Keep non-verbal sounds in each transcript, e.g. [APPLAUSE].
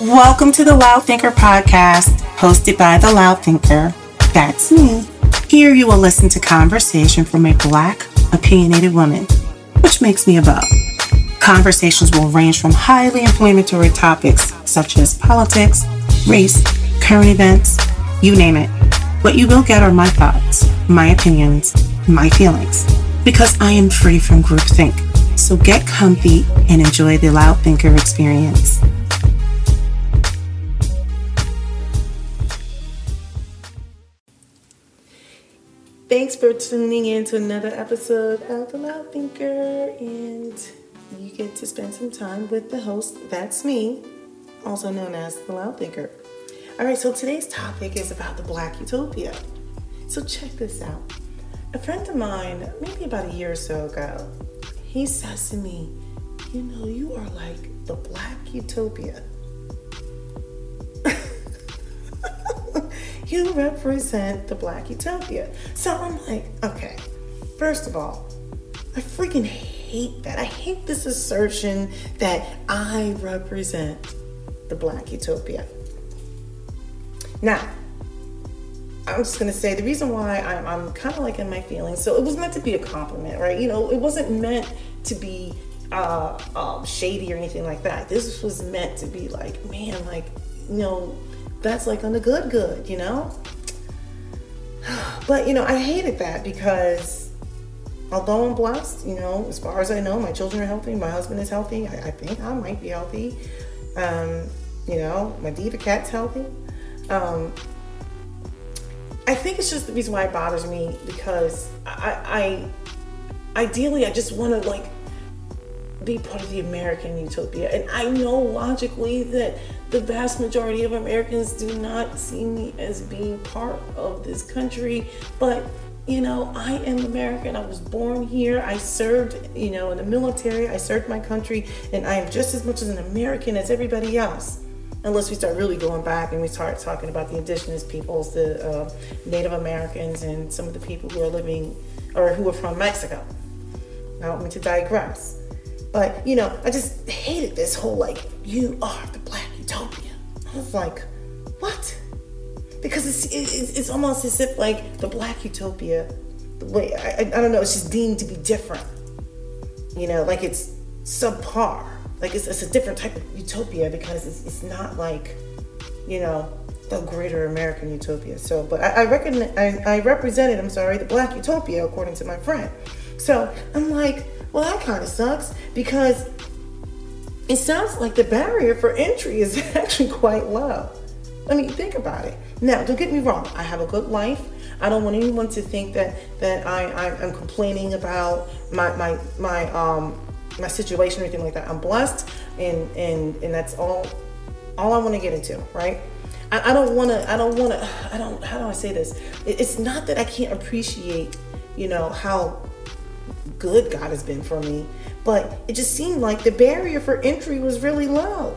Welcome to the Loud Thinker podcast, hosted by the Loud Thinker. That's me. Here you will listen to conversation from a black, opinionated woman, which makes me a beau. Conversations will range from highly inflammatory topics such as politics, race, current events, you name it. What you will get are my thoughts, my opinions, my feelings, because I am free from groupthink. So get comfy and enjoy the Loud Thinker experience. Thanks for tuning in to another episode of The Loud Thinker, and you get to spend some time with the host, that's me, also known as The Loud Thinker. All right, so today's topic is about the Black Utopia. So check this out. A friend of mine, maybe about a year or so ago, he says to me, You know, you are like the Black Utopia. You represent the Black Utopia. So I'm like, okay, first of all, I freaking hate that. I hate this assertion that I represent the Black Utopia. Now, I'm just gonna say the reason why I'm, I'm kind of like in my feelings. So it was meant to be a compliment, right? You know, it wasn't meant to be uh, um, shady or anything like that. This was meant to be like, man, like, you know, that's like on the good, good, you know. But you know, I hated that because although I'm blessed, you know, as far as I know, my children are healthy, my husband is healthy. I, I think I might be healthy. Um, you know, my diva cat's healthy. Um, I think it's just the reason why it bothers me because I, I ideally I just want to like be part of the American utopia, and I know logically that the vast majority of Americans do not see me as being part of this country, but you know, I am American. I was born here. I served, you know, in the military. I served my country, and I am just as much as an American as everybody else unless we start really going back and we start talking about the indigenous peoples, the uh, Native Americans, and some of the people who are living or who are from Mexico. I don't mean to digress. But, you know, I just hated this whole like, you are the black utopia. I was like, what? Because it's, it's, it's almost as if like the black utopia, the way, I, I don't know, it's just deemed to be different. You know, like it's subpar like it's, it's a different type of utopia because it's, it's not like you know the greater American utopia. So, but I, I reckon I, I represented, I'm sorry, the black utopia according to my friend. So I'm like, well, that kind of sucks because it sounds like the barrier for entry is [LAUGHS] actually quite low. I mean, think about it. Now, don't get me wrong. I have a good life. I don't want anyone to think that that I, I am complaining about my my my um my situation or anything like that. I'm blessed, and and and that's all all I want to get into, right? I, I don't want to. I don't want to. I don't. How do I say this? It, it's not that I can't appreciate, you know, how good God has been for me, but it just seemed like the barrier for entry was really low.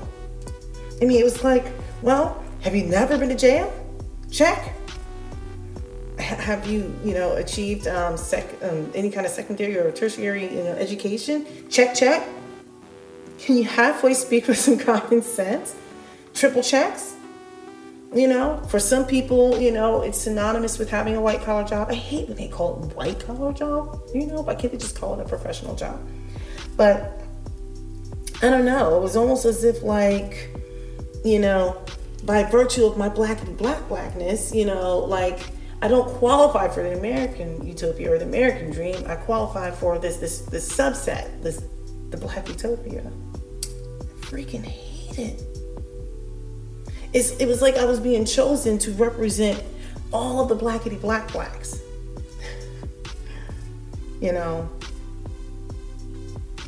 I mean, it was like, well, have you never been to jail? Check have you, you know, achieved um, sec- um, any kind of secondary or tertiary, you know, education? Check, check. Can you halfway speak with some common sense? Triple checks. You know, for some people, you know, it's synonymous with having a white collar job. I hate when they call it white collar job. You know, why can't they just call it a professional job? But I don't know. It was almost as if like, you know, by virtue of my black black blackness, you know, like I don't qualify for the American utopia or the American dream. I qualify for this this this subset, this the black utopia. I freaking hate it. It's, it was like I was being chosen to represent all of the blackity black blacks. you know,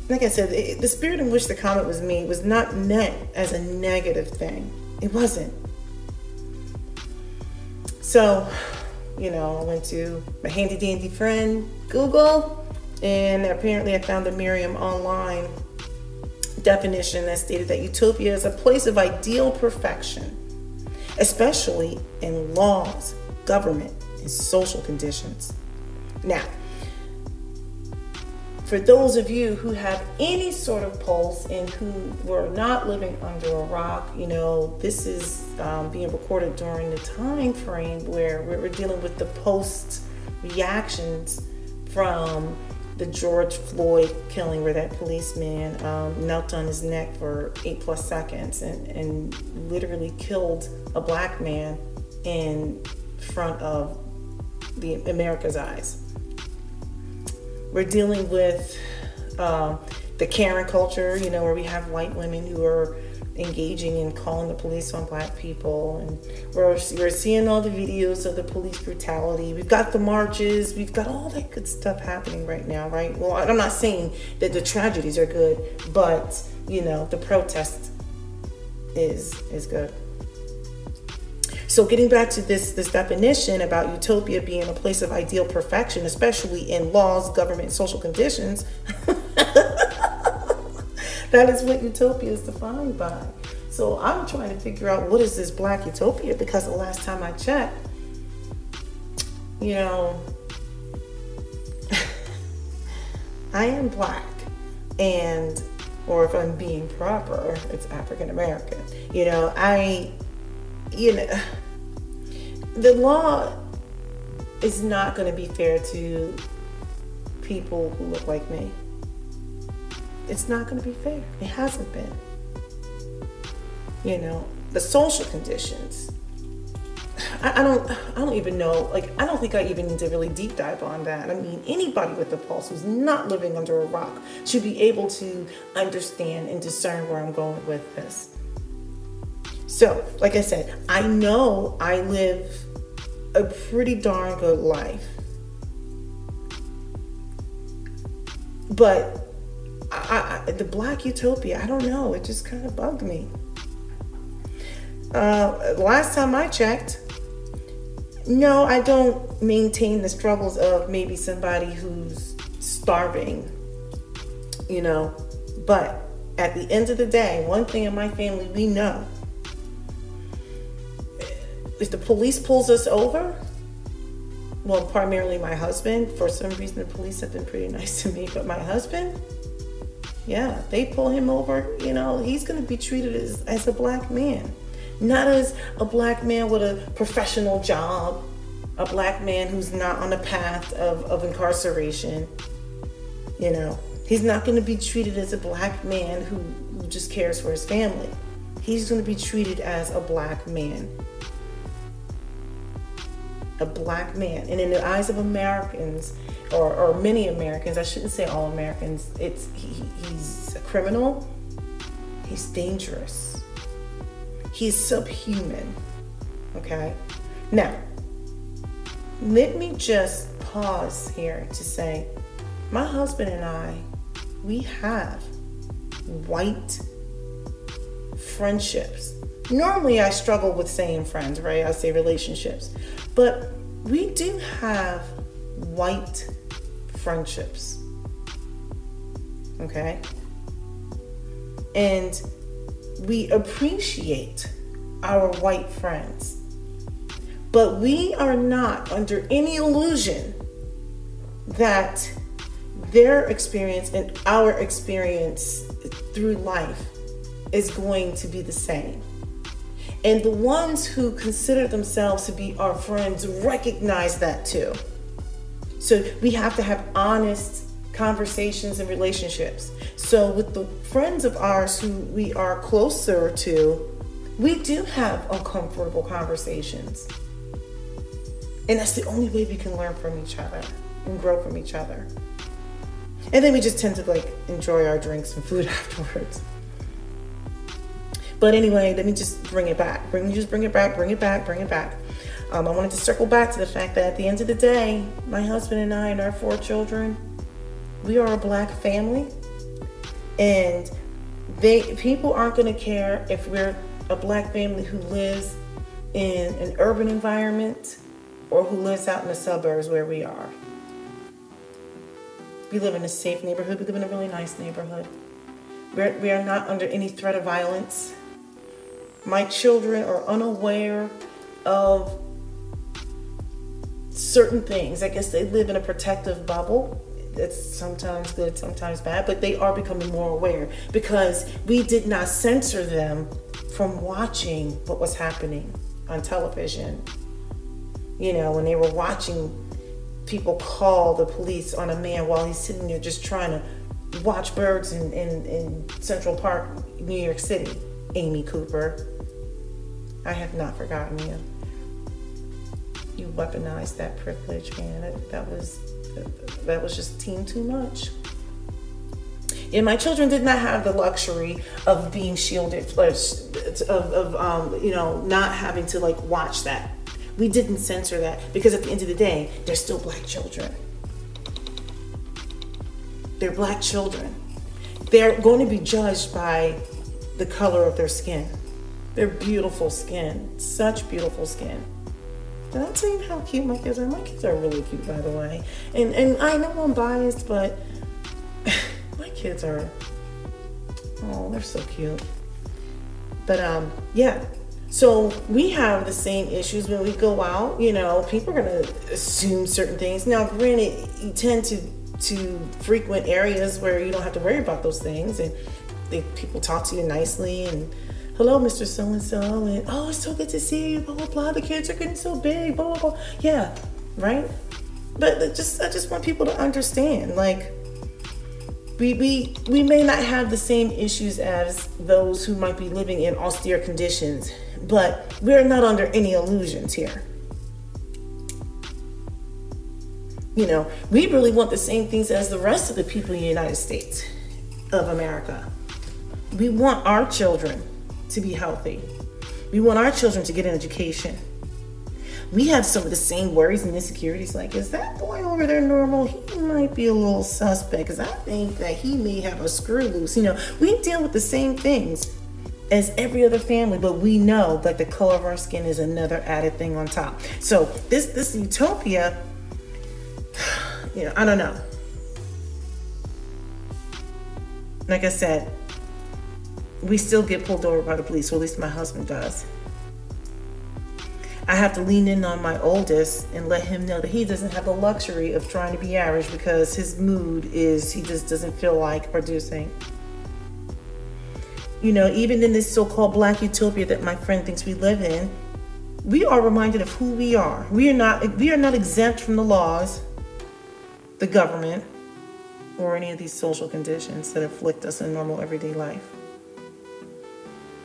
like I said, it, the spirit in which the comment was made was not meant as a negative thing. It wasn't. So, you know, I went to my handy dandy friend Google, and apparently I found a Merriam online definition that stated that utopia is a place of ideal perfection, especially in laws, government, and social conditions. Now, for those of you who have any sort of pulse and who were not living under a rock, you know, this is um, being recorded during the time frame where we're dealing with the post reactions from the George Floyd killing, where that policeman um, knelt on his neck for eight plus seconds and, and literally killed a black man in front of the America's eyes. We're dealing with uh, the Karen culture, you know, where we have white women who are engaging in calling the police on black people. And we're, we're seeing all the videos of the police brutality. We've got the marches. We've got all that good stuff happening right now right? Well i'm not saying that the tragedies are good but you know the protest is is good. So getting back to this this definition about utopia being a place of ideal perfection, especially in laws, government, social conditions, [LAUGHS] that is what utopia is defined by. So I'm trying to figure out what is this black utopia because the last time I checked, you know, [LAUGHS] I am black and or if I'm being proper, it's African American. You know, I you know [SIGHS] the law is not going to be fair to people who look like me. It's not going to be fair. It hasn't been. You know, the social conditions. I, don't. I don't even know. Like, I don't think I even need to really deep dive on that. I mean, anybody with a pulse who's not living under a rock should be able to understand and discern where I'm going with this. So, like I said, I know I live a pretty darn good life. But I, I, the black utopia, I don't know. It just kind of bugged me. Uh, last time I checked, no, I don't maintain the struggles of maybe somebody who's starving, you know. But at the end of the day, one thing in my family we know if the police pulls us over, well, primarily my husband. For some reason, the police have been pretty [LAUGHS] nice to me, but my husband, yeah, they pull him over. You know, he's going to be treated as, as a black man, not as a black man with a professional job, a black man who's not on the path of, of incarceration. You know, he's not going to be treated as a black man who, who just cares for his family. He's going to be treated as a black man a black man. And in the eyes of Americans, or, or many Americans, I shouldn't say all Americans, it's he, he's a criminal, he's dangerous, he's subhuman. Okay? Now, let me just pause here to say my husband and I, we have white friendships. Normally, I struggle with saying friends, right? I say relationships. But we do have white friendships. Okay? And we appreciate our white friends. But we are not under any illusion that their experience and our experience through life is going to be the same. And the ones who consider themselves to be our friends recognize that too. So we have to have honest conversations and relationships. So with the friends of ours who we are closer to, we do have uncomfortable conversations. And that's the only way we can learn from each other and grow from each other. And then we just tend to like enjoy our drinks and food [LAUGHS] afterwards. But anyway, let me just bring it back. Bring just bring it back, bring it back, bring it back. Um, I wanted to circle back to the fact that at the end of the day, my husband and I and our four children, we are a black family, and they people aren't going to care if we're a black family who lives in an urban environment or who lives out in the suburbs where we are. We live in a safe neighborhood. We live in a really nice neighborhood. We're, we are not under any threat of violence my children are unaware of certain things. I guess they live in a protective bubble. it's sometimes good, sometimes bad, but they are becoming more aware because we did not censor them from watching what was happening on television. You know, when they were watching people call the police on a man while he's sitting there just trying to watch birds in, in, in Central Park, New York City. Amy Cooper. I have not forgotten you. You weaponized that privilege, man. That, that was that was just team too much. And my children did not have the luxury of being shielded, of, of um, you know, not having to like watch that we didn't censor that because at the end of the day, they're still black children. They're black children. They're going to be judged by the color of their skin. Their beautiful skin, such beautiful skin. Did I tell you how cute my kids are? My kids are really cute, by the way. And and I know I'm biased, but [SIGHS] my kids are oh, they're so cute. But um, yeah, so we have the same issues when we go out. You know, people are to assume certain things. Now, granted, you tend to to frequent areas where you don't have to worry about those things, and they, people talk to you nicely and hello, Mr. So and so, and oh, it's so good to see you. Blah blah blah. The kids are getting so big. Blah blah blah. Yeah, right. But just I just want people to understand, like we, we we may not have the same issues as those who might be living in austere conditions but we're not under any illusions here. You know, we really want the same things as the rest of the people in the United States of America. We want our children to be healthy. We want our children to get an education. We have some of the same worries and insecurities. Like, is that boy over there normal? He might be a little suspect because I think that he may have a screw loose. You know, we deal with the same things as every other family, but we know that the color of our skin is another added thing on top. So this this utopia, [SIGHS] you know, I don't know. Like I said, we still get pulled over by the police, or at least my husband does. I have to lean in on my oldest and let him know that he doesn't have the luxury of trying to be average because his mood is he just doesn't feel like producing you know, even in this so called black utopia that my friend thinks we live in, we are reminded of who we are. We are not we are not exempt from the laws, the government, or any of these social conditions that afflict us in normal everyday life.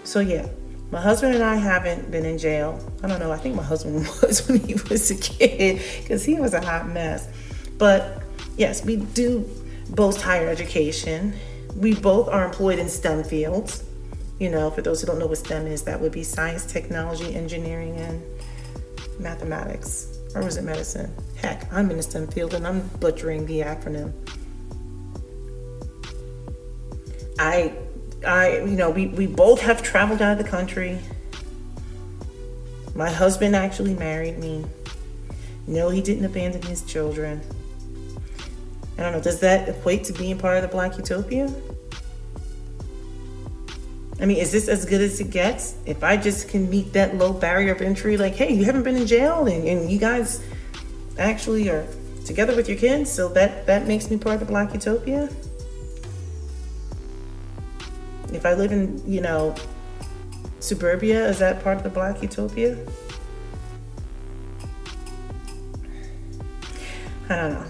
So yeah, my husband and I haven't been in jail. I don't know, I think my husband [LAUGHS] was when he was a kid because he was a hot mess. But yes, we do boast higher education. We both are employed in STEM fields. You know, for those who don't know what STEM is, that would be science, technology, engineering, and mathematics. Or was it medicine? Heck, I'm in the STEM field and I'm butchering the acronym. I, I, you know, we, we both have traveled out of the country. My husband actually married me. No, he didn't abandon his children. I don't know, does that equate to being part of the Black Utopia? I mean, is this as good as it gets? If I just can meet that low barrier of entry, like, hey, you haven't been in jail and, and you guys actually are together with your kids, so that, that makes me part of the Black Utopia? If I live in, you know, suburbia, is that part of the Black Utopia? I don't know.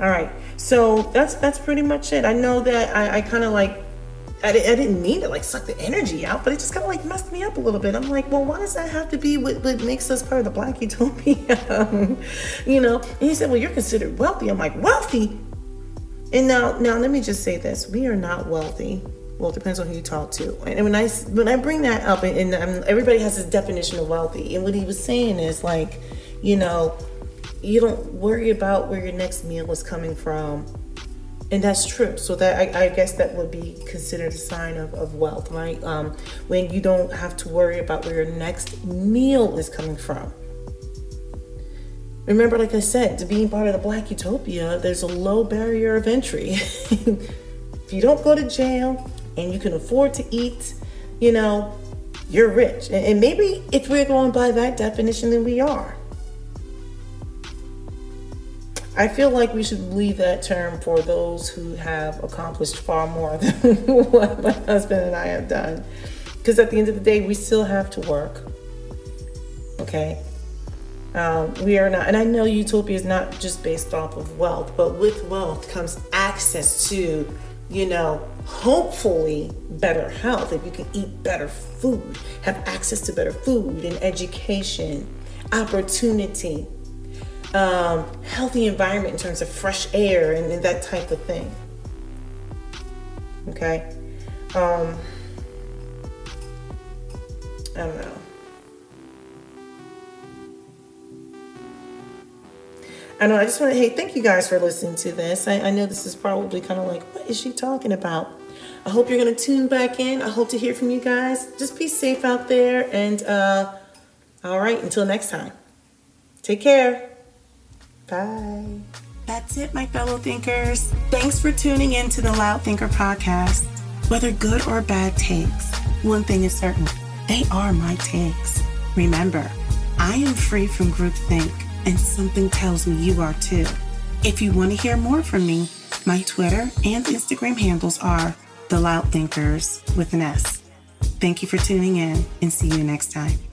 All right. So that's that's pretty much it. I know that I, I kind of like I, I, didn't mean to like suck the energy out, but it just kind of like messed me up a little bit. I'm like, well, why does that have to be what, what makes us part of the Black Utopia? [LAUGHS] you know? And he said, well, you're considered wealthy. I'm like, wealthy? And now, now let me just say this: we are not wealthy. Well, it depends on who you talk to. And when I when I bring that up, and, and um, everybody has this definition of wealthy, and what he was saying is like, you know, you don't worry about where your next meal is coming from. And that's true. So that I, I, guess that would be considered a sign of, of wealth right? Um, when you don't have to worry about where your next meal is coming from remember like i said to being part of the black utopia there's a low barrier of entry [LAUGHS] if you don't go to jail and you can afford to eat you know you're rich and, maybe if we're going by that definition then we are I feel like we should leave that term for those who have accomplished far more [LAUGHS] than what my husband and I have done. Because at the end of the day, we still have to work. Okay? Um, we are not, and I know utopia is not just based off of wealth, but with wealth comes access to, you know, hopefully better health. If you can eat better food, have access to better food and education, opportunity, um, healthy environment in terms of fresh air and, and that type of thing. Okay. Um, I don't know. I know. I just want to, hey, thank you guys for listening to this. I, I know this is probably kind of like, what is she talking about? I hope you're going to tune back in. I hope to hear from you guys. Just be safe out there. And, uh, all right, until next time, take care. Bye. That's it, my fellow thinkers. Thanks for tuning in to the Loud Thinker podcast. Whether good or bad takes, one thing is certain they are my takes. Remember, I am free from groupthink, and something tells me you are too. If you want to hear more from me, my Twitter and Instagram handles are The Loud Thinkers with an S. Thank you for tuning in and see you next time.